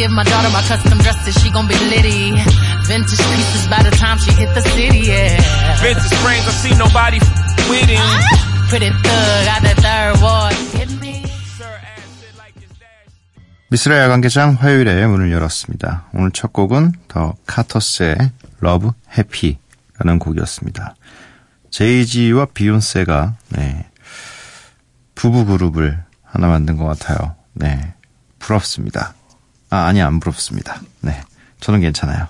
Give my daughter my custom dresses, she gon' be litty. Vintage pieces by the time she hit the city, yeah. Vintage frames, I see nobody f- with him. Pretty thug out the third ward. Hit me. 미스라 야간개장 화요일에 문을 열었습니다. 오늘 첫 곡은 더 카터스의 러브 해피라는 곡이었습니다. 제이지와 비욘세가 네, 부부 그룹을 하나 만든 것 같아요. 네, 부럽습니다. 아, 아니 안 부럽습니다. 네, 저는 괜찮아요.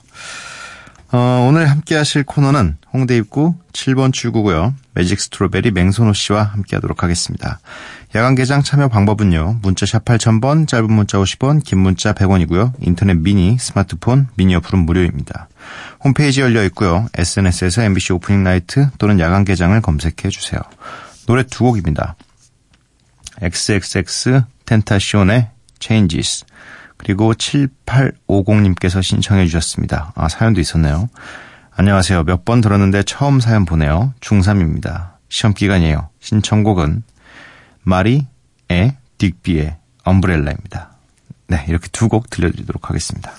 어, 오늘 함께 하실 코너는 홍대 입구 7번 출구고요. 매직 스트로베리 맹선호 씨와 함께 하도록 하겠습니다. 야간 개장 참여 방법은요. 문자 샵 8000번, 짧은 문자 50원, 긴 문자 100원이고요. 인터넷 미니, 스마트폰, 미니 어플은 무료입니다. 홈페이지 열려 있고요. SNS에서 MBC Opening Night 또는 야간 개장을 검색해 주세요. 노래 두 곡입니다. XXX 텐타시온의 Changes 그리고 7850님께서 신청해 주셨습니다. 아, 사연도 있었네요. 안녕하세요. 몇 번 들었는데 처음 사연 보내요. 중3입니다. 시험 기간이에요. 신청곡은 마리의 딕비의 엄브렐라입니다. 네, 이렇게 두 곡 들려드리도록 하겠습니다.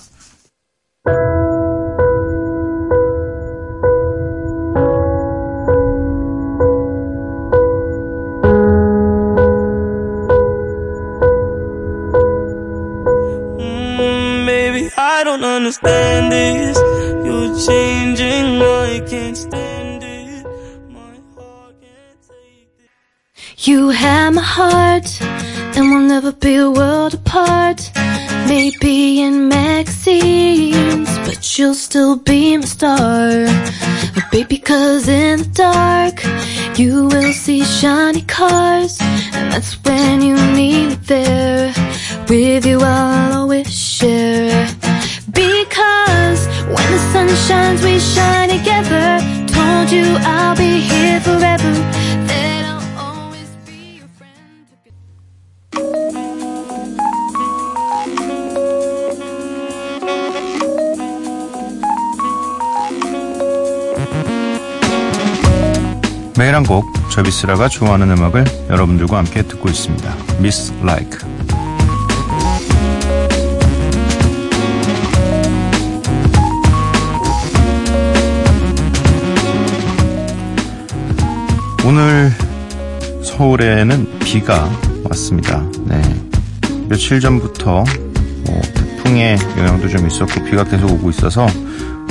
Understand this. You're changing, I can't stand it. My heart can't take this. You have my heart, and we'll never be a world apart. Maybe in magazines, but you'll still be my star. But baby, cause in the dark, you will see shiny cars, and that's when you need me there. With you, I'll always share. Because when the sun shines, we shine together. Told you I'll be here forever. That I'll always be your friend. 매일 한 곡, 저비스라가 좋아하는 음악을 여러분들과 함께 듣고 있습니다. Miss Like. 오늘 서울에는 비가 왔습니다. 네. 며칠 전부터 뭐 태풍의 영향도 좀 있었고 비가 계속 오고 있어서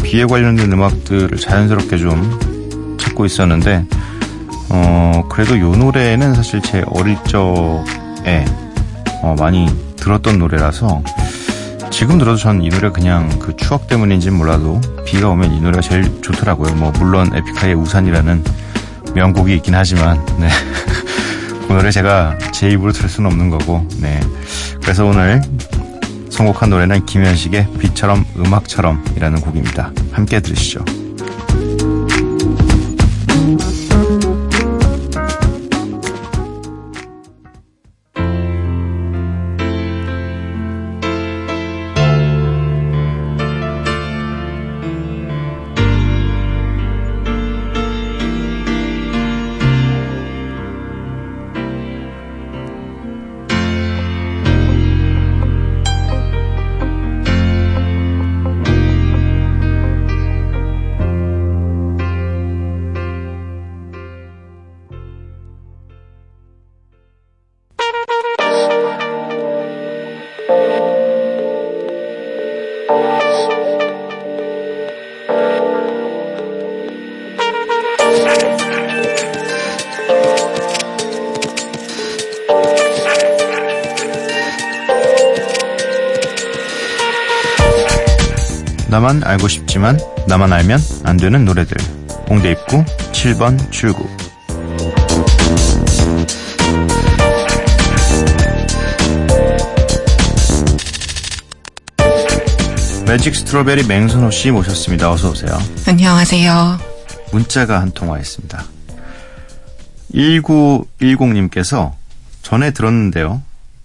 비에 관련된 음악들을 자연스럽게 좀 찾고 있었는데 어, 그래도 요 노래는 사실 제 어릴 적에 어, 많이 들었던 노래라서 지금 들어도 전 이 노래 그냥 그 추억 때문인지 몰라도 비가 오면 이 노래가 제일 좋더라고요. 뭐 물론 에픽하이의 우산이라는 명곡이 있긴 하지만 네. 그 노래 제가 제 입으로 들을 수는 없는 거고 네. 그래서 오늘 선곡한 노래는 김현식의 비처럼 음악처럼이라는 곡입니다. 함께 들으시죠. 나만 알고 싶지만 나만 알면 안 되는 노래들. 홍대 입구 7번 출구. 매직 스트로베리 맹선호 씨 모셨습니다. 어서 오세요. 안녕하세요. 문자가 한통와 있습니다. 1910님께서 전에 들었는데요.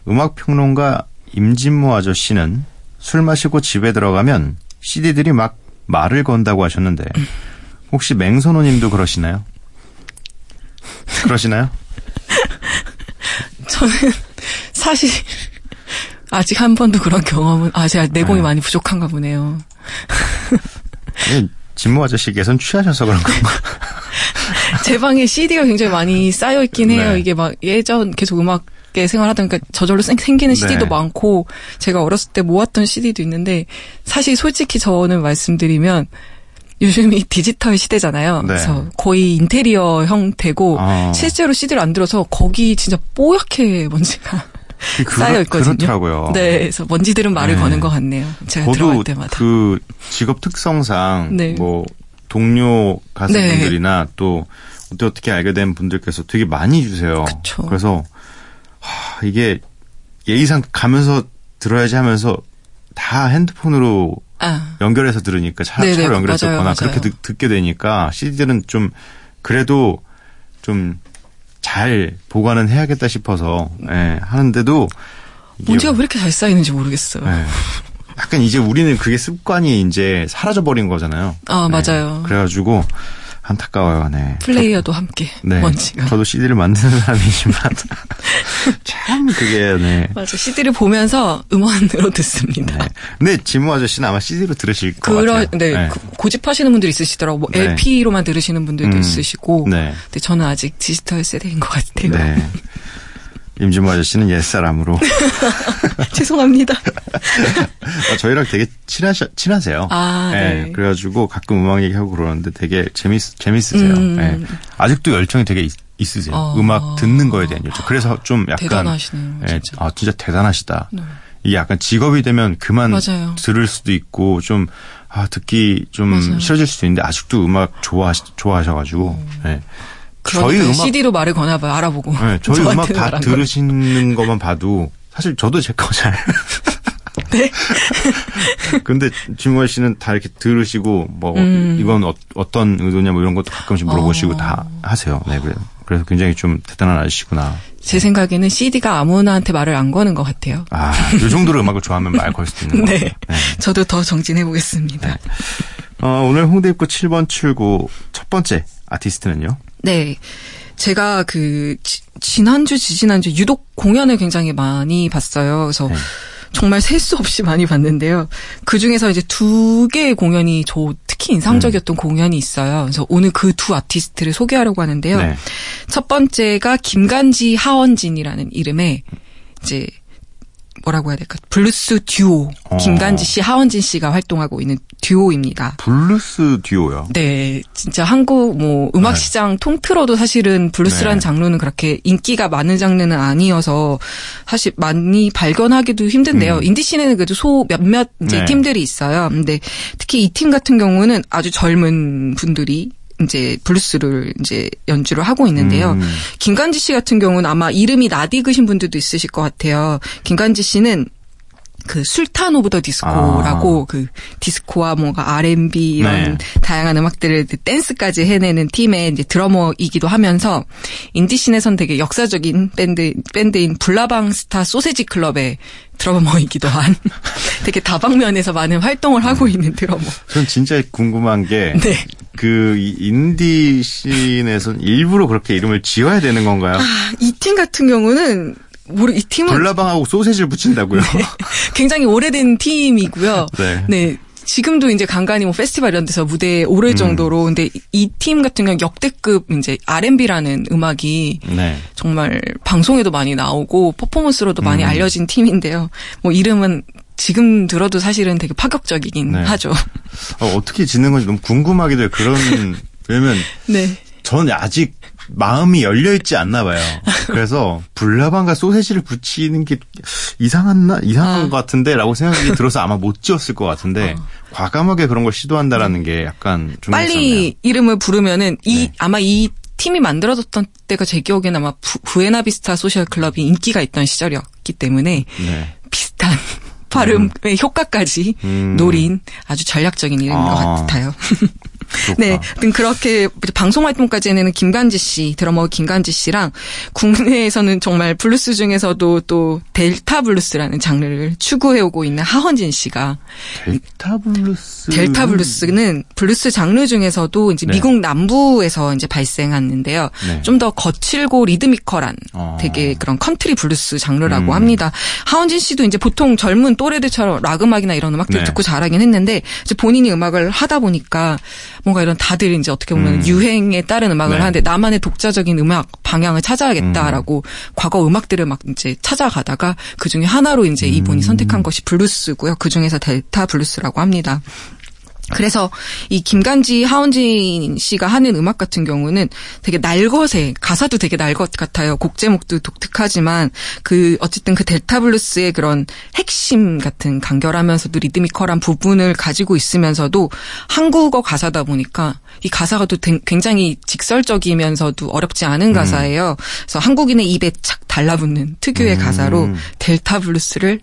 음악평론가 임진모 아저씨는 술 마시고 집에 들어가면 CD들이 막 말을 건다고 하셨는데 혹시 맹선호님도 그러시나요? 그러시나요? 저는 사실 아직 한 번도 그런 경험은 아 제가 내공이 네. 많이 부족한가 보네요. 예, 진모 아저씨께서는 취하셔서 그런 건가? 제 방에 CD가 굉장히 많이 쌓여 있긴 해요. 네. 이게 막 예전 계속 음악계 생활하다 보니까 저절로 생- 생기는 CD도 네. 많고 제가 어렸을 때 모았던 CD도 있는데 사실 솔직히 저는 말씀드리면 요즘이 디지털 시대잖아요. 네. 그래서 거의 인테리어 형태고 어. 실제로 CD를 안 들어서 거기 진짜 뽀얗게 먼지가 그러- 쌓여 있거든요. 그렇더라고요. 네, 그래서 먼지들은 말을 네. 거는 것 같네요. 제가 들어갈 때마다. 그 직업 특성상 네. 뭐 동료 네. 가수분들이나 또 어떻게 어떻게 알게 된 분들께서 되게 많이 주세요. 그쵸. 래서 하, 이게 예의상 가면서 들어야지 하면서 다 핸드폰으로 아, 연결해서 들으니까 차, 차로 연결해서 듣거나 맞아요. 그렇게 듣, 게 되니까 CD들은 좀 그래도 좀 잘 보관은 해야겠다 싶어서 예, 하는데도 먼지가 왜 이렇게 잘 쌓이는지 모르겠어요. 예. 약간 이제 우리는 그게 습관이 이제 사라져 버린 거잖아요. 아, 네. 맞아요. 그래가지고 안타까워요. 네. 플레이어도 함께 네. 먼지가. 저도 CD를 만드는 사람이지만 참 그게 네. 맞아. CD를 보면서 음원으로 듣습니다. 네. 근데 지무 아저씨는 아마 CD로 들으실 것 그러, 같아요. 네, 그- 고집하시는 분들이 있으시더라고. 뭐 네. LP로만 들으시는 분들도 음. 있으시고. 네. 근데 저는 아직 디지털 세대인 것 같아요. 네. 임진모 아저씨는 옛사람으로 죄송합니다. 아, 저희랑 되게 친하셔, 친하세요. 아, 네. 그래가지고 가끔 음악 얘기하고 그러는데 되게 재밌, 재밌으세요. 음. 네. 아직도 열정이 되게 있, 있으세요. 어. 음악 듣는 거에 대한 열정. 그래서 좀 약간. 대단하시네요, 예, 진짜. 아, 진짜 대단하시다. 네. 이게 약간 직업이 되면 그만 맞아요. 들을 수도 있고 좀, 아, 듣기 좀 맞아요. 싫어질 수도 있는데 아직도 음악 좋아하시, 좋아하셔가지고. 예. 그러니까 저희 음악. CD로 말을 거나 봐요. 알아보고. 네, 저희 음악 다. 들으시는 것만 봐도 사실 저도 제 거 잘. 네? 근데 진모아 씨는 다 이렇게 들으시고 뭐 음. 이건 어, 떤 의도냐 뭐 이런 것도 가끔씩 물어보시고 어. 다 하세요. 네, 그래. 그래서 굉장히 좀 대단한 아저씨구나. 제 생각에는 CD가 아무나한테 말을 안 거는 것 같아요. 아, 이 정도로 음악을 좋아하면 말 걸 수도 있는 네. 네. 저도 더 정진해 보겠습니다. 어, 오늘 홍대 입구 7번 출구 첫 번째 아티스트는요. 네. 제가 그 지, 지난주 지지난주 유독 공연을 굉장히 많이 봤어요. 그래서 네. 정말 셀 수 없이 많이 봤는데요. 그 중에서 이제 두 개의 공연이 저 특히 인상적이었던 공연이 있어요. 그래서 오늘 그 두 아티스트를 소개하려고 하는데요. 네. 첫 번째가 김간지 하헌진이라는 이름의 이제 뭐라고 해야 될까? 블루스 듀오. 어. 김간지 씨, 하헌진 씨가 활동하고 있는 듀오입니다. 블루스 듀오요. 네, 진짜 한국 뭐 음악 네. 시장 통틀어도 사실은 블루스라는 네. 장르는 그렇게 인기가 많은 장르는 아니어서 사실 많이 발견하기도 힘든데요. 음. 인디 씬에는 그래도 소 몇몇 이제 네. 팀들이 있어요. 근데 특히 이 팀 같은 경우는 아주 젊은 분들이 이제 블루스를 이제 연주를 하고 있는데요. 음. 김간지 씨 같은 경우는 아마 이름이 낯익으신 분들도 있으실 것 같아요. 김간지 씨는 그 술탄 오브 더 디스코라고 그 디스코와 뭔가 R&B 이런 아. 네. 다양한 음악들을 그 댄스까지 해내는 팀의 이제 드러머이기도 하면서 인디씬에선 되게 역사적인 밴드 밴드인 불나방 스타 소세지 클럽의 드러머이기도 한 되게 다방면에서 많은 활동을 하고 있는 드러머. 전 진짜 궁금한 게 네. 그 인디 씬에선 일부러 그렇게 이름을 지어야 되는 건가요? 이팀 같은 경우는 모르 이 팀은 불나방하고 소세지를 붙인다고요? 굉장히 오래된 팀이고요. 네. 지금도 이제 간간히 뭐 페스티벌 이런 데서 무대에 오를 음. 정도로 근데 이 팀 같은 경우 역대급 이제 R&B라는 음악이 네. 정말 방송에도 많이 나오고 퍼포먼스로도 많이 음. 알려진 팀인데요. 뭐 이름은 지금 들어도 사실은 되게 파격적이긴 네. 하죠. 어, 어떻게 짓는 건지 너무 궁금하기도 해요. 그런, 왜냐면 네. 전 아직 마음이 열려 있지 않나 봐요. 그래서 불나방과 소세지를 붙이는 게 이상했나? 이상한 아. 것 같은데? 라고 생각이 들어서 아마 못 지었을 것 같은데, 과감하게 그런 걸 시도한다라는 게 약간 좀. 빨리 이름을 부르면은 이 네. 아마 이 팀이 만들어졌던 때가 제 기억에는 아마 부, 부에나비스타 소셜 클럽이 인기가 있던 시절이었기 때문에 네. 비슷한 발음의 효과까지 음. 노린 아주 전략적인 이름인 것 아. 같아요. 그렇구나. 네, 하여튼 그렇게 방송 활동까지 해내는 김간지 씨, 드러머 김간지 씨랑 국내에서는 정말 블루스 중에서도 또 델타 블루스라는 장르를 추구해오고 있는 하헌진 씨가 델타 블루스. 델타 블루스는 블루스 장르 중에서도 이제 네. 미국 남부에서 이제 발생하는데요. 네. 좀더 거칠고 리드미컬한 어. 되게 그런 컨트리 블루스 장르라고 음. 합니다. 하헌진 씨도 이제 보통 젊은 또래들처럼 락 음악이나 이런 음악들 네. 듣고 자라긴 했는데 이제 본인이 음악을 하다 보니까 뭔가 이런 다들 이제 어떻게 보면 음. 유행에 따른 음악을 네. 하는데 나만의 독자적인 음악 방향을 찾아야겠다라고 과거 음악들을 막 이제 찾아가다가 그 중에 하나로 이제 이분이 음. 선택한 것이 블루스고요. 그 중에서 델타 블루스라고 합니다. 그래서 이 김간지 하헌진 씨가 하는 음악 같은 경우는 되게 날것에 가사도 되게 날것 같아요. 곡 제목도 독특하지만 그 어쨌든 그 델타 블루스의 그런 핵심 같은 간결하면서도 리드미컬한 부분을 가지고 있으면서도 한국어 가사다 보니까 이 가사가 또 된- 굉장히 직설적이면서도 어렵지 않은 가사예요. 그래서 한국인의 입에 착 달라붙는 특유의 가사로 델타 블루스를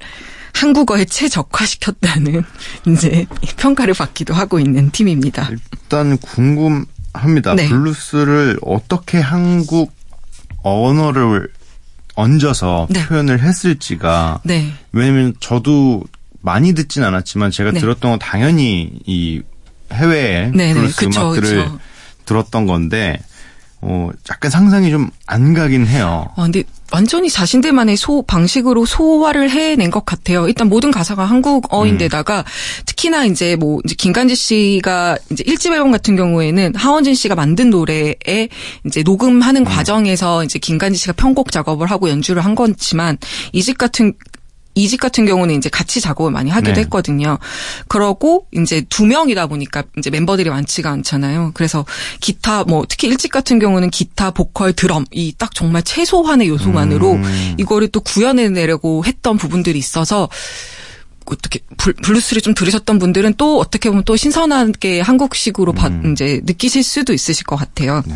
한국어에 최적화시켰다는 이제 평가를 받기도 하고 있는 팀입니다. 일단 궁금합니다. 네. 블루스를 어떻게 한국 언어를 얹어서 네. 표현을 했을지가 네. 왜냐면 저도 많이 듣진 않았지만 제가 네. 들었던 건 당연히 이 해외의 네, 네. 블루스 그쵸, 음악들을 그쵸. 들었던 건데 어 약간 상상이 좀 안 가긴 해요. 아, 근데 완전히 자신들만의 소 방식으로 소화를 해낸 것 같아요. 일단 모든 가사가 한국어인데다가 특히나 이제 뭐 이제 김간지 씨가 이제 일집 앨범 같은 경우에는 하헌진 씨가 만든 노래에 이제 녹음하는 과정에서 이제 김간지 씨가 편곡 작업을 하고 연주를 한 거지만 이집 같은 이집 같은 경우는 이제 같이 작업을 많이 하기도 네. 했거든요. 그러고 이제 두 명이다 보니까 이제 멤버들이 많지가 않잖아요. 그래서 기타 뭐 특히 일집 같은 경우는 기타, 보컬, 드럼 이 딱 정말 최소한의 요소만으로 음. 이거를 또 구현해내려고 했던 부분들이 있어서 어떻게 블- 블루스를 좀 들으셨던 분들은 또 어떻게 보면 또 신선하게 한국식으로 봐- 음. 이제 느끼실 수도 있으실 것 같아요. 네.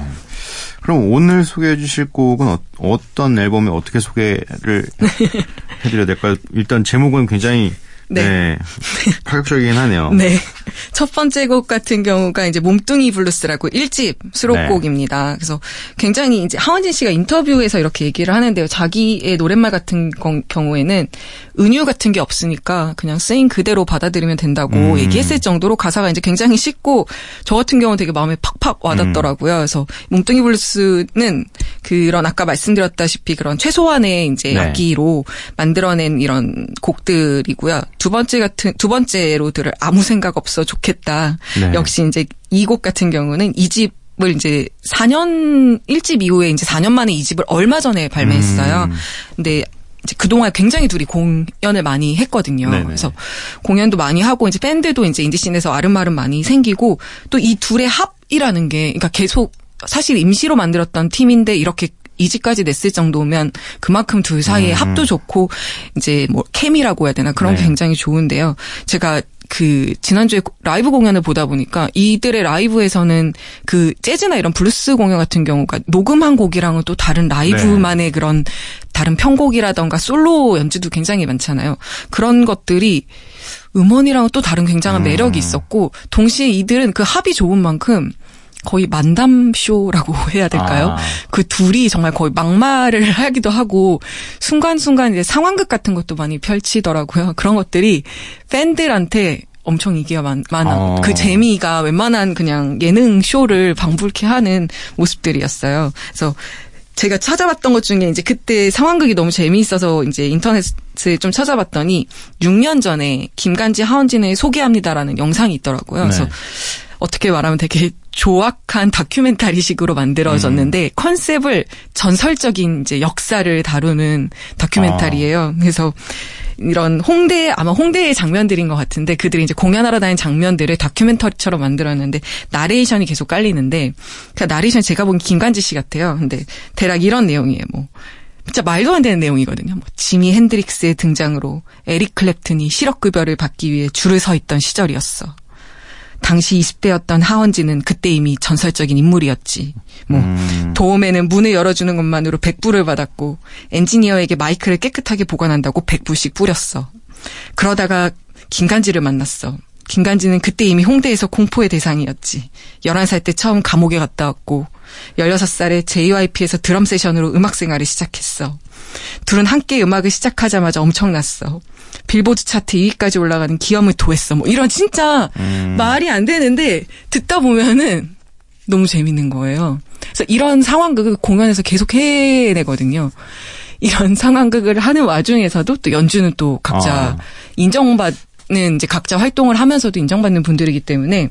그럼 오늘 소개해 주실 곡은 어, 떤 앨범에 어떻게 소개를 해드려야 될까요? 일단 제목은 굉장히 네. 네. 파격적이긴 하네요. 네. 첫 번째 곡 같은 경우가 이제 몸뚱이 블루스라고 1집 수록곡입니다. 그래서 굉장히 이제 하헌진 씨가 인터뷰에서 이렇게 얘기를 하는데요. 자기의 노랫말 같은 건- 경우에는 은유 같은 게 없으니까 그냥 쓰인 그대로 받아들이면 된다고 음. 얘기했을 정도로 가사가 이제 굉장히 쉽고 저 같은 경우는 되게 마음에 팍팍 와닿더라고요. 그래서 몸뚱이 블루스는 그런 아까 말씀드렸다시피 그런 최소한의 이제 네. 악기로 만들어낸 이런 곡들이고요. 두 번째 같은 두 번째로 들을 아무 생각 없어 좋겠다. 네. 역시 이제 이 곡 같은 경우는 이 집 을 이제 4년 1집 이후에 이제 4년 만에 이 집을 얼마 전에 발매했어요. 음. 근데 이제 그동안 굉장히 둘이 공연을 많이 했거든요. 네네. 그래서 공연도 많이 하고 이제 밴드도 이제 인디씬에서 알음알음 많이 생기고 또 이 둘의 합이라는 게 그러니까 계속 사실 임시로 만들었던 팀인데 이렇게 이집까지 냈을 정도면 그만큼 둘 사이의 합도 좋고 이제 뭐 케미라고 해야 되나 그런 게 네. 굉장히 좋은데요. 제가 그 지난주에 라이브 공연을 보다 보니까 이들의 라이브에서는 그 재즈나 이런 블루스 공연 같은 경우가 녹음한 곡이랑은 또 다른 라이브만의 그런 다른 편곡이라던가 솔로 연주도 굉장히 많잖아요. 그런 것들이 음원이랑은 또 다른 굉장한 매력이 있었고 동시에 이들은 그 합이 좋은 만큼 거의 만담 쇼라고 해야 될까요? 아. 그 둘이 정말 거의 막말을 하기도 하고 순간순간 이제 상황극 같은 것도 많이 펼치더라고요. 그런 것들이 팬들한테 엄청 인기가 많, 많아. 어. 그 재미가 웬만한 그냥 예능 쇼를 방불케 하는 모습들이었어요. 그래서 제가 찾아봤던 것 중에 이제 그때 상황극이 너무 재미있어서 이제 인터넷을 좀 찾아봤더니 6년 전에 김간지 하원진의 소개합니다라는 영상이 있더라고요. 그래서 네. 어떻게 말하면 되게 조악한 다큐멘터리식으로 만들어졌는데 컨셉을 전설적인 이제 역사를 다루는 다큐멘터리예요. 그래서 이런 홍대 아마 홍대의 장면들인 것 같은데 그들이 이제 공연하러 다니는 장면들을 다큐멘터리처럼 만들었는데 나레이션이 계속 깔리는데 그 나레이션 제가 본 김간지 씨 같아요. 근데 대략 이런 내용이에요. 뭐 진짜 말도 안 되는 내용이거든요. 뭐 지미 핸드릭스의 등장으로 에릭 클랩튼이 실업급여를 받기 위해 줄을 서 있던 시절이었어. 당시 20대였던 하원진은 그때 이미 전설적인 인물이었지. 뭐 음. 도움에는 문을 열어주는 것만으로 100불을 받았고 엔지니어에게 마이크를 깨끗하게 보관한다고 100불씩 뿌렸어. 그러다가 김간지를 만났어. 김간지는 그때 이미 홍대에서 공포의 대상이었지. 11살 때 처음 감옥에 갔다 왔고 16살에 JYP에서 드럼 세션으로 음악 생활을 시작했어. 둘은 함께 음악을 시작하자마자 엄청났어. 빌보드 차트 2위까지 올라가는 기염을 도했어. 뭐 이런 진짜 말이 안 되는데 듣다 보면은 너무 재밌는 거예요. 그래서 이런 상황극을 공연에서 계속 해내거든요. 이런 상황극을 하는 와중에서도 또 연주는 또 각자 아. 인정받는 이제 각자 활동을 하면서도 인정받는 분들이기 때문에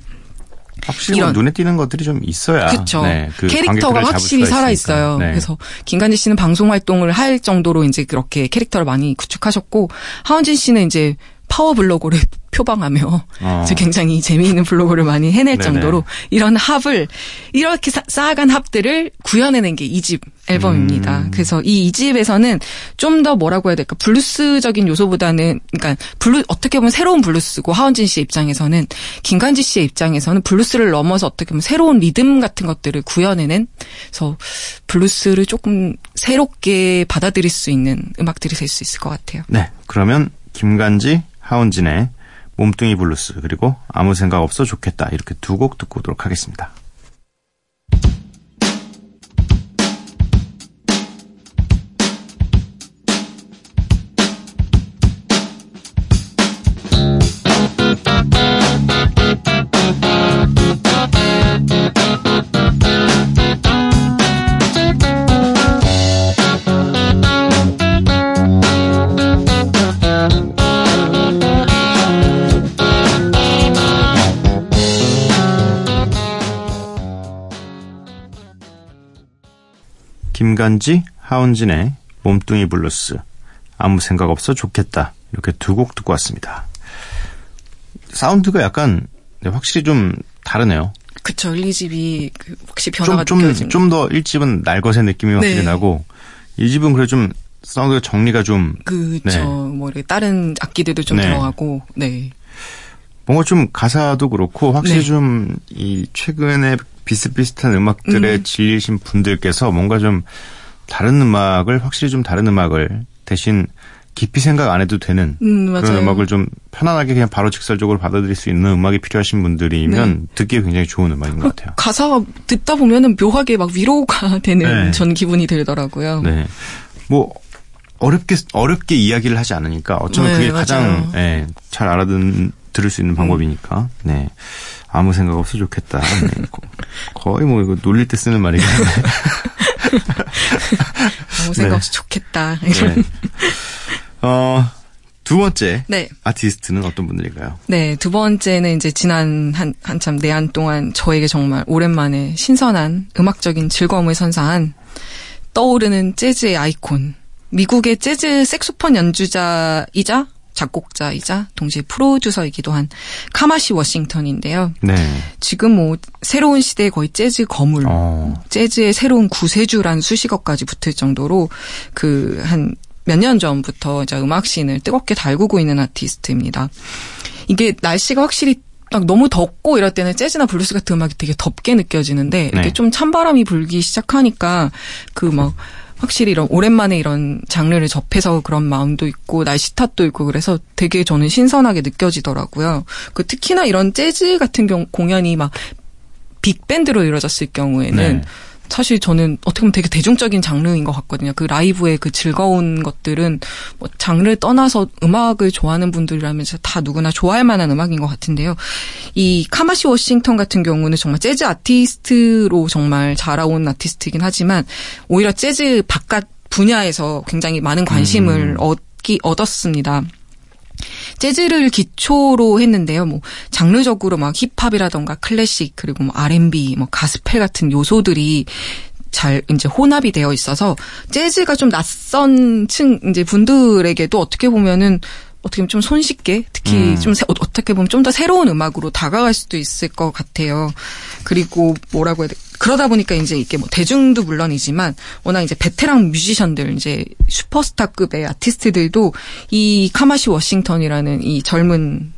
확실히 뭐 이런- 눈에 띄는 것들이 좀 있어야. 그렇죠. 네, 그 캐릭터가 확실히 살아. 있어요. 네. 그래서 김간지 씨는 방송 활동을 할 정도로 이제 그렇게 캐릭터를 많이 구축하셨고 하원진 씨는 이제 파워 블로그를 표방하며 어. 굉장히 재미있는 블로그를 많이 해낼 네네. 정도로 이런 합을 이렇게 쌓- 쌓아간 합들을 구현해낸 게 이 집 앨범입니다. 음. 그래서 이 2집에서는 좀 더 뭐라고 해야 될까 블루스적인 요소보다는 그러니까 블루 어떻게 보면 새로운 블루스고 하헌진 씨의 입장에서는 김간지 씨의 입장에서는 블루스를 넘어서 어떻게 보면 새로운 리듬 같은 것들을 구현해낸 그래서 블루스를 조금 새롭게 받아들일 수 있는 음악들이 될 수 있을 것 같아요. 네. 그러면 김간지, 하헌진의 몸뚱이 블루스 그리고 아무 생각 없어 좋겠다 이렇게 두 곡 듣고 오도록 하겠습니다. 김간지, 하헌진의 몸뚱이 블루스 아무 생각 없어 좋겠다 이렇게 두 곡 듣고 왔습니다. 사운드가 약간 네, 확실히 좀 다르네요. 그쵸 1, 2집이 그 확실히 변화가 좀 좀 좀 더 1집은 날것의 느낌이 확실히 네. 나고 2집은 그래 좀 사운드가 정리가 좀 그쵸 네. 뭐 이렇게 다른 악기들도 좀 네. 들어가고 네 뭔가 좀 가사도 그렇고 확실히 네. 좀이 최근에 비슷비슷한 음악들에 음. 질리신 분들께서 뭔가 좀 다른 음악을 확실히 좀 다른 음악을 대신 깊이 생각 안 해도 되는 음, 그런. 음악을 좀 편안하게 그냥 바로 직설적으로 받아들일 수 있는 음악이 필요하신 분들이면 듣기에 굉장히 좋은 음악인 것 같아요. 가사가 듣다 보면은 묘하게 막 위로가 되는 네. 전 기분이 들더라고요. 네. 뭐 어렵게 어렵게 이야기를 하지 않으니까 어쩌면 네, 그게 맞아요. 가장 예, 잘 알아듣는 들을 수 있는 방법이니까. 네. 아무 생각 없어 좋겠다. 네. 거- 거의 뭐 이거 놀릴 때 쓰는 말이긴 한데. 아무 생각 네. 없이 좋겠다. 네. 어, 두 번째 네. 아티스트는 어떤 분들인가요? 네, 두 번째는 이제 지난 한, 한참 내한 동안 저에게 정말 오랜만에 신선한 음악적인 즐거움을 선사한 떠오르는 재즈의 아이콘. 미국의 재즈 색소폰 연주자이자 작곡자이자 동시에 프로듀서이기도 한 카마시 워싱턴인데요. 네. 지금 뭐 새로운 시대의 거의 재즈 거물, 어. 재즈의 새로운 구세주란 수식어까지 붙을 정도로 그 한 몇 년 전부터 이제 음악씬을 뜨겁게 달구고 있는 아티스트입니다. 이게 날씨가 확실히 막 너무 덥고 이럴 때는 재즈나 블루스 같은 음악이 되게 덥게 느껴지는데 이렇게 네. 좀 찬바람이 불기 시작하니까 그 막 확실히 이런 오랜만에 이런 장르를 접해서 그런 마음도 있고 날씨 탓도 있고 그래서 되게 저는 신선하게 느껴지더라고요. 그 특히나 이런 재즈 같은 경우 공연이 막 빅밴드로 이루어졌을 경우에는 네. 사실 저는 어떻게 보면 되게 대중적인 장르인 것 같거든요. 그 라이브의 그 즐거운 것들은 뭐 장르를 떠나서 음악을 좋아하는 분들이라면 다 누구나 좋아할 만한 음악인 것 같은데요. 이 카마시 워싱턴 같은 경우는 정말 재즈 아티스트로 정말 자라온 아티스트이긴 하지만 오히려 재즈 바깥 분야에서 굉장히 많은 관심을 얻기 얻었습니다. 재즈를 기초로 했는데요. 뭐 장르적으로 막 힙합이라던가 클래식 그리고 뭐 R&B, 뭐 가스펠 같은 요소들이 잘 이제 혼합이 되어 있어서 재즈가 좀 낯선 층 이제 분들에게도 어떻게 보면은 어떻게 보면 좀 손쉽게 특히 음. 좀 새- 어- 어떻게 보면 좀 더 새로운 음악으로 다가갈 수도 있을 것 같아요. 그리고 뭐라고 해야 돼? 그러다 보니까 이제 이게 뭐 대중도 물론이지만 워낙 이제 베테랑 뮤지션들 이제 슈퍼스타급의 아티스트들도 이 카마시 워싱턴이라는 이 젊은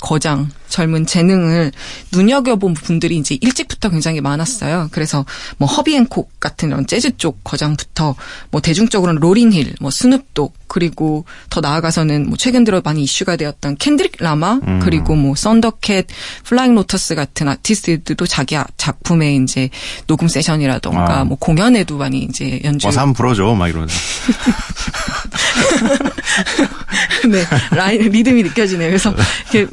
거장, 젊은 재능을 눈여겨본 분들이 이제 일찍부터 굉장히 많았어요. 그래서 뭐 허비 행콕 같은 이런 재즈 쪽 거장부터 뭐 대중적으로는 로린힐, 뭐 스눕독 그리고 더 나아가서는 뭐 최근 들어 많이 이슈가 되었던 켄드릭 라마 그리고 뭐 썬더캣, 플라잉 로터스 같은 아티스트들도 자기 작품의 이제 녹음 세션이라던가 아. 뭐 공연에도 많이 이제 연주 와서 한번 불어줘 막 이러면서. 네, 라인, 리듬이 느껴지네요. 그래서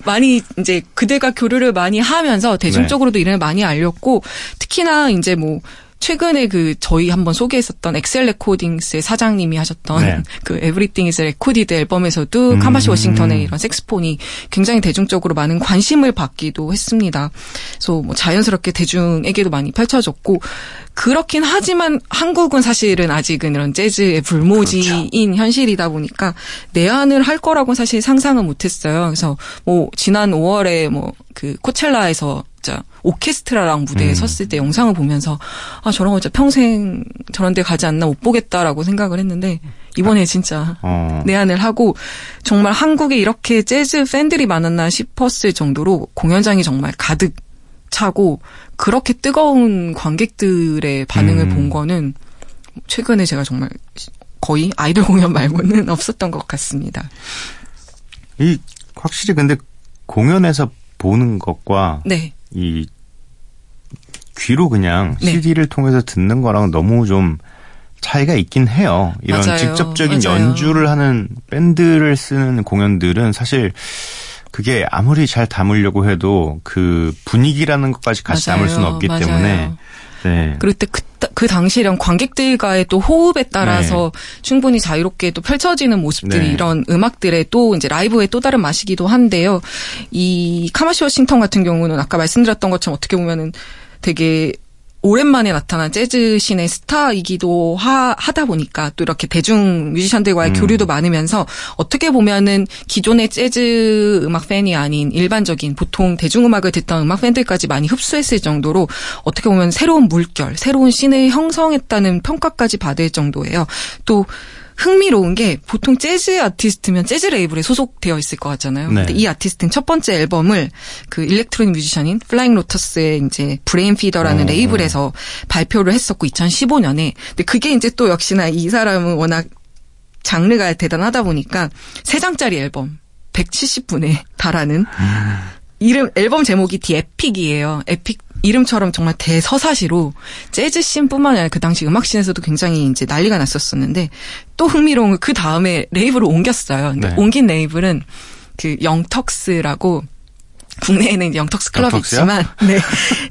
많이 이제 그들과 교류를 많이 하면서 대중적으로도 네. 이름을 많이 알렸고 특히나 이제 뭐 최근에 그 저희 한번 소개했었던 XL Recordings의 사장님이 하셨던 네. 그 Everything is Recorded 앨범에서도 음. 카마시 워싱턴의 이런 색소폰이 굉장히 대중적으로 많은 관심을 받기도 했습니다. 그래서 뭐 자연스럽게 대중에게도 많이 펼쳐졌고 그렇긴 하지만 한국은 사실은 아직은 이런 재즈의 불모지인 그렇죠. 현실이다 보니까 내한을 할 거라고는 사실 상상은 못했어요. 그래서 뭐 지난 5월에 뭐 그 코첼라에서 진짜 오케스트라랑 무대에 음. 섰을 때 영상을 보면서 아 저런 거 진짜 평생 저런 데 가지 않나 못 보겠다라고 생각을 했는데 이번에 진짜 어. 내한을 하고 정말 한국에 이렇게 재즈 팬들이 많았나 싶었을 정도로 공연장이 정말 가득 차고 그렇게 뜨거운 관객들의 반응을 음. 본 거는 최근에 제가 정말 거의 아이돌 공연 말고는 없었던 것 같습니다. 이 확실히 근데 공연에서 보는 것과 네. 이 귀로 그냥 네. CD를 통해서 듣는 거랑 너무 좀 차이가 있긴 해요. 이런 맞아요. 직접적인 맞아요. 연주를 하는 밴드를 쓰는 공연들은 사실 그게 아무리 잘 담으려고 해도 그 분위기라는 것까지 같이 맞아요. 담을 수는 없기 맞아요. 때문에 네. 그리고 때 그, 그 당시랑 관객들과의 또 호흡에 따라서 충분히 자유롭게 또 펼쳐지는 모습들이 네. 이런 음악들의 또 이제 라이브의 또 다른 맛이기도 한데요. 이 카마시 워싱턴 같은 경우는 아까 말씀드렸던 것처럼 어떻게 보면은 되게 오랜만에 나타난 재즈 씬의 스타이기도 하, 하다 보니까 또 이렇게 대중 뮤지션들과의 음. 교류도 많으면서 어떻게 보면은 기존의 재즈 음악 팬이 아닌 일반적인 보통 대중 음악을 듣던 음악 팬들까지 많이 흡수했을 정도로 어떻게 보면 새로운 물결, 새로운 씬을 형성했다는 평가까지 받을 정도예요. 또 흥미로운 게 보통 재즈 아티스트면 재즈 레이블에 소속되어 있을 것 같잖아요. 네. 근데 이 아티스트는 첫 번째 앨범을 그 일렉트로닉 뮤지션인 플라잉 로터스의 이제 Brainfeeder라는 어. 레이블에서 발표를 했었고 2015년에. 근데 그게 이제 또 역시나 이 사람은 워낙 장르가 대단하다 보니까 세 장짜리 앨범 170분에 달하는 이름 앨범 제목이 The Epic이에요. Epic 이름처럼 정말 대서사시로 재즈 씬뿐만 아니라 그 당시 음악 씬에서도 굉장히 이제 난리가 났었었는데 또 흥미로운 건그 다음에 레이블을 옮겼어요. 네. 옮긴 레이블은 그 Young Turks라고 국내에는 영턱스 클럽이 Young Turks요? 있지만 네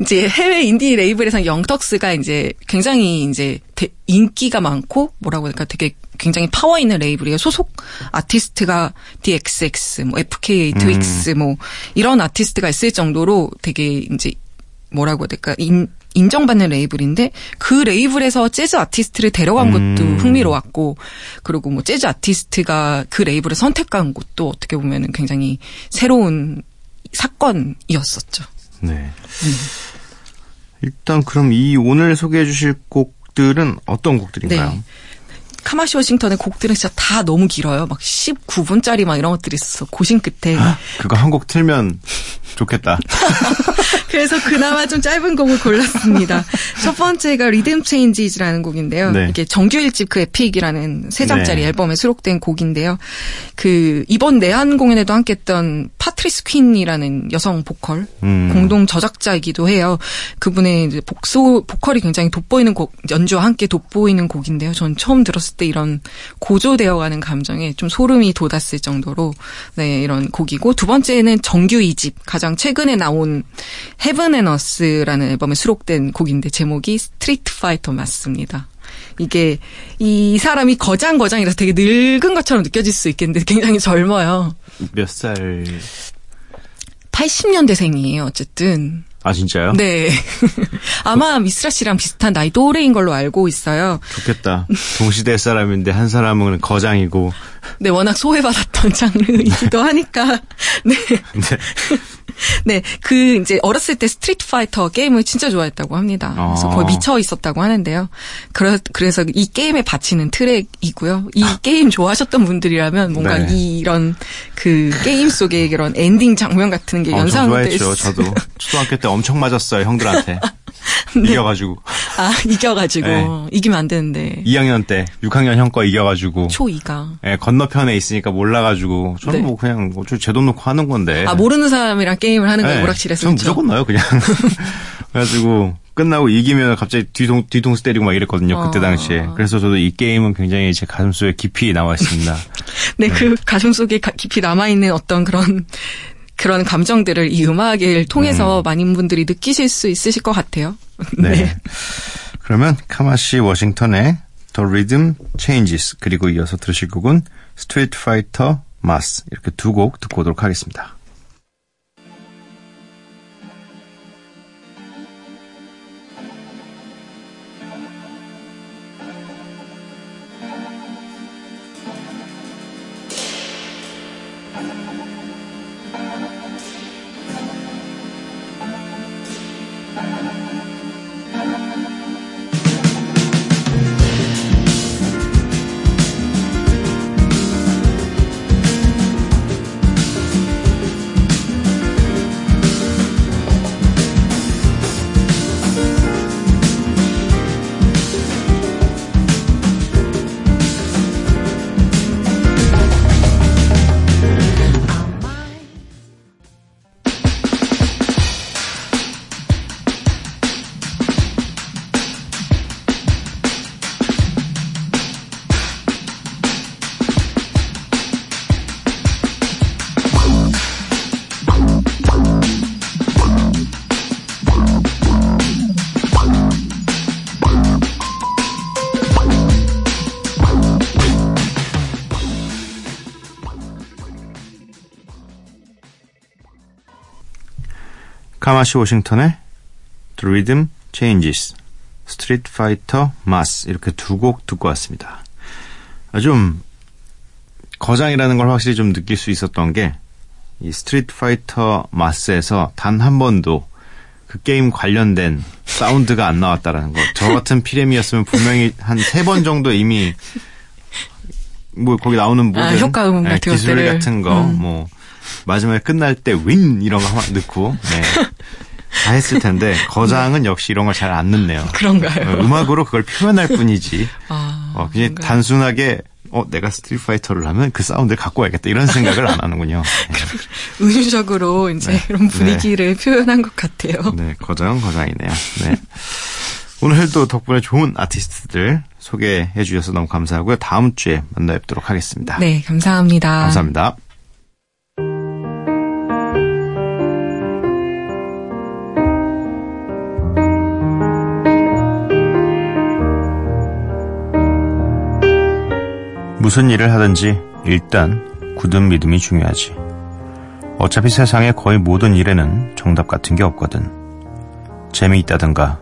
이제 해외 인디 레이블에서 Young Turks가 이제 굉장히 이제 대- 인기가 많고 뭐라고 할까 되게 굉장히 파워 있는 레이블이에요. 소속 아티스트가 DXX, 뭐 FKA twigs 뭐 이런 아티스트가 있을 정도로 되게 이제 뭐라고 해야 될까 인, 인정받는 레이블인데 그 레이블에서 재즈 아티스트를 데려간 것도 음. 흥미로웠고 그리고 뭐 재즈 아티스트가 그 레이블을 선택한 것도 어떻게 보면은 굉장히 새로운 사건이었었죠. 네. 일단 그럼 이 오늘 소개해 주실 곡들은 어떤 곡들인가요? 네. 카마시 워싱턴의 곡들은 진짜 다 너무 길어요. 막 19분짜리 막 이런 것들이 있어. 고심 끝에. 그거 한 곡 틀면 좋겠다. 그래서 그나마 좀 짧은 곡을 골랐습니다. 첫 번째가 Rhythm Changes라는 곡인데요. 네. 이게 정규 1집 그 Epic이라는 세 장짜리 네. 앨범에 수록된 곡인데요. 그 이번 내한 공연에도 함께했던 파트리스 퀸이라는 여성 보컬 음. 공동 저작자이기도 해요. 그분의 복소 보컬이 굉장히 돋보이는 곡 연주와 함께 돋보이는 곡인데요. 전 처음 들었을 때 이런 고조되어가는 감정에 좀 소름이 돋았을 정도로 네 이런 곡이고 두 번째는 정규 2집 가장 최근에 나온 Heaven and Earth라는 앨범에 수록된 곡인데 제목이 Street Fighter Mas입니다. 이게 이 사람이 거장거장이라서 되게 늙은 것처럼 느껴질 수 있겠는데 굉장히 젊어요. 몇 살? 80년대생이에요, 어쨌든. 아 진짜요? 네. 아마 미쓰라 씨랑 비슷한 나이 또래인 걸로 알고 있어요. 좋겠다. 동시대 사람인데 한 사람은 거장이고 네, 워낙 소외받았던 장르이기도 하니까. 네. 근데 네, 그 이제 어렸을 때 Street Fighter 게임을 진짜 좋아했다고 합니다. 그래서 아. 거의 미쳐 있었다고 하는데요. 그래, 그래서 이 게임에 바치는 트랙이고요. 이 게임 좋아하셨던 분들이라면 뭔가 아. 네. 이 이런 그 게임 속의 그런 엔딩 장면 같은 게 어, 좋아했죠. 수 저도 초등학교 때 엄청 맞았어요 형들한테 네. 이겨가지고. 아, 이겨가지고. 네. 이기면 안 되는데. 2학년 때 6학년 형거 이겨가지고. 초2가. 예, 건너편에 있으니까 몰라가지고. 저는 네. 뭐 그냥 제 돈 놓고 하는 건데. 아 모르는 사람이랑 게임을 하는 거예요 네, 오락실에서 전 그쵸? 무조건 넣어요 그냥. 그래가지고 끝나고 이기면 갑자기 뒤동 뒤통수 때리고 막 이랬거든요 그때 어. 당시에. 그래서 저도 이 게임은 굉장히 제 가슴속에 깊이 나와 있습니다. 네, 그 가슴 속에 가- 깊이 남아있는 어떤 그런, 그런 감정들을 이 음악을 통해서 많은 분들이 느끼실 수 있으실 것 같아요. 네. 그러면 카마시 워싱턴의 The Rhythm Changes 그리고 이어서 들으실 곡은 Street Fighter Mass 이렇게 두 곡 듣고 오도록 하겠습니다. 카마시 워싱턴의 The Rhythm Changes, Street Fighter Mas 이렇게 두 곡 듣고 왔습니다. 아, 좀 거장이라는 걸 확실히 좀 느낄 수 있었던 게 이 Street Fighter Mas에서 단 한 번도 그 게임 관련된 사운드가 안 나왔다라는 거. 저 같은 피래미였으면 분명히 한 세 번 정도 이미 뭐 거기 나오는 모든 아, 효과음 예, 같은 기술 것들을. 같은 거, 음. 뭐 마지막에 끝날 때 win 이런 거 넣고 네. 다 했을 텐데 거장은 역시 이런 걸 잘 안 넣네요. 그런가요? 어, 음악으로 그걸 표현할 뿐이지. 아, 어, 그냥 단순하게 어 내가 Street Fighter를 하면 그 사운드를 갖고 와야겠다 이런 생각을 안 하는군요. 은유적으로 이제 네. 이런 분위기를 표현한 것 같아요. 네, 거장은 거장이네요. 네. 오늘도 덕분에 좋은 아티스트들 소개해 주셔서 너무 감사하고요. 다음 주에 만나 뵙도록 하겠습니다. 네, 감사합니다. 감사합니다. 무슨 일을 하든지 일단 굳은 믿음이 중요하지. 어차피 세상의 거의 모든 일에는 정답 같은 게 없거든. 재미있다든가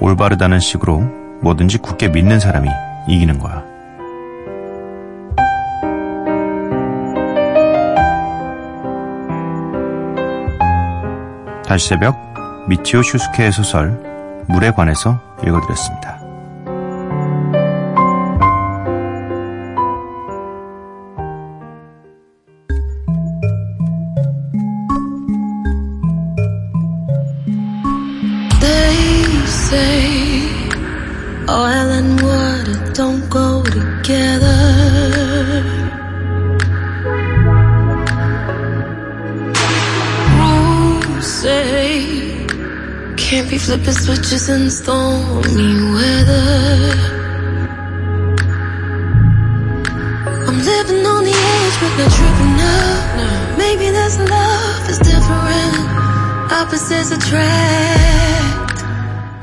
올바르다는 식으로 뭐든지 굳게 믿는 사람이 이기는 거야. 다시 새벽 미치오 슈스케의 소설 물에 관해서 읽어드렸습니다. flipping switches in stormy weather. I'm living on the edge, but not tripping up. Maybe this love is different. Opposites attract.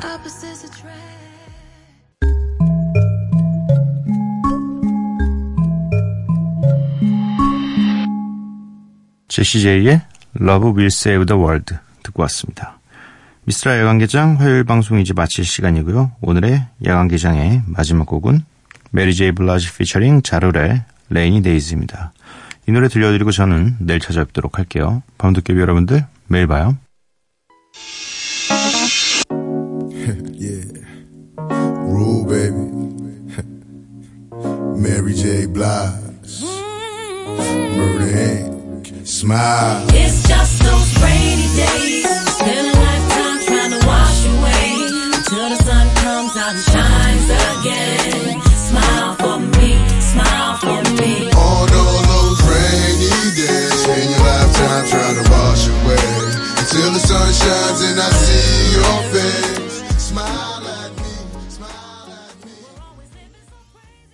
Opposites attract. 제시제이의 Love Will Save the World 듣고 왔습니다. 미쓰라 야간개장 화요일 방송 이제 마칠 시간이고요. 오늘의 야간개장의 마지막 곡은 메리 제이 블라이즈 피처링 Ja Rule의 Rainy Dayz입니다. 이이 노래 들려드리고 저는 내일 찾아뵙도록 할게요. 밤도깨비 여러분들, 매일 봐요. yeah. Rule, baby. Mary J. Blige. Murder Inc. Smile. It's just those rainy days. till the sun comes out and shines again. Smile for me, smile for me. All those rainy days in your lifetime trying to wash away until the sun shines and I see your face.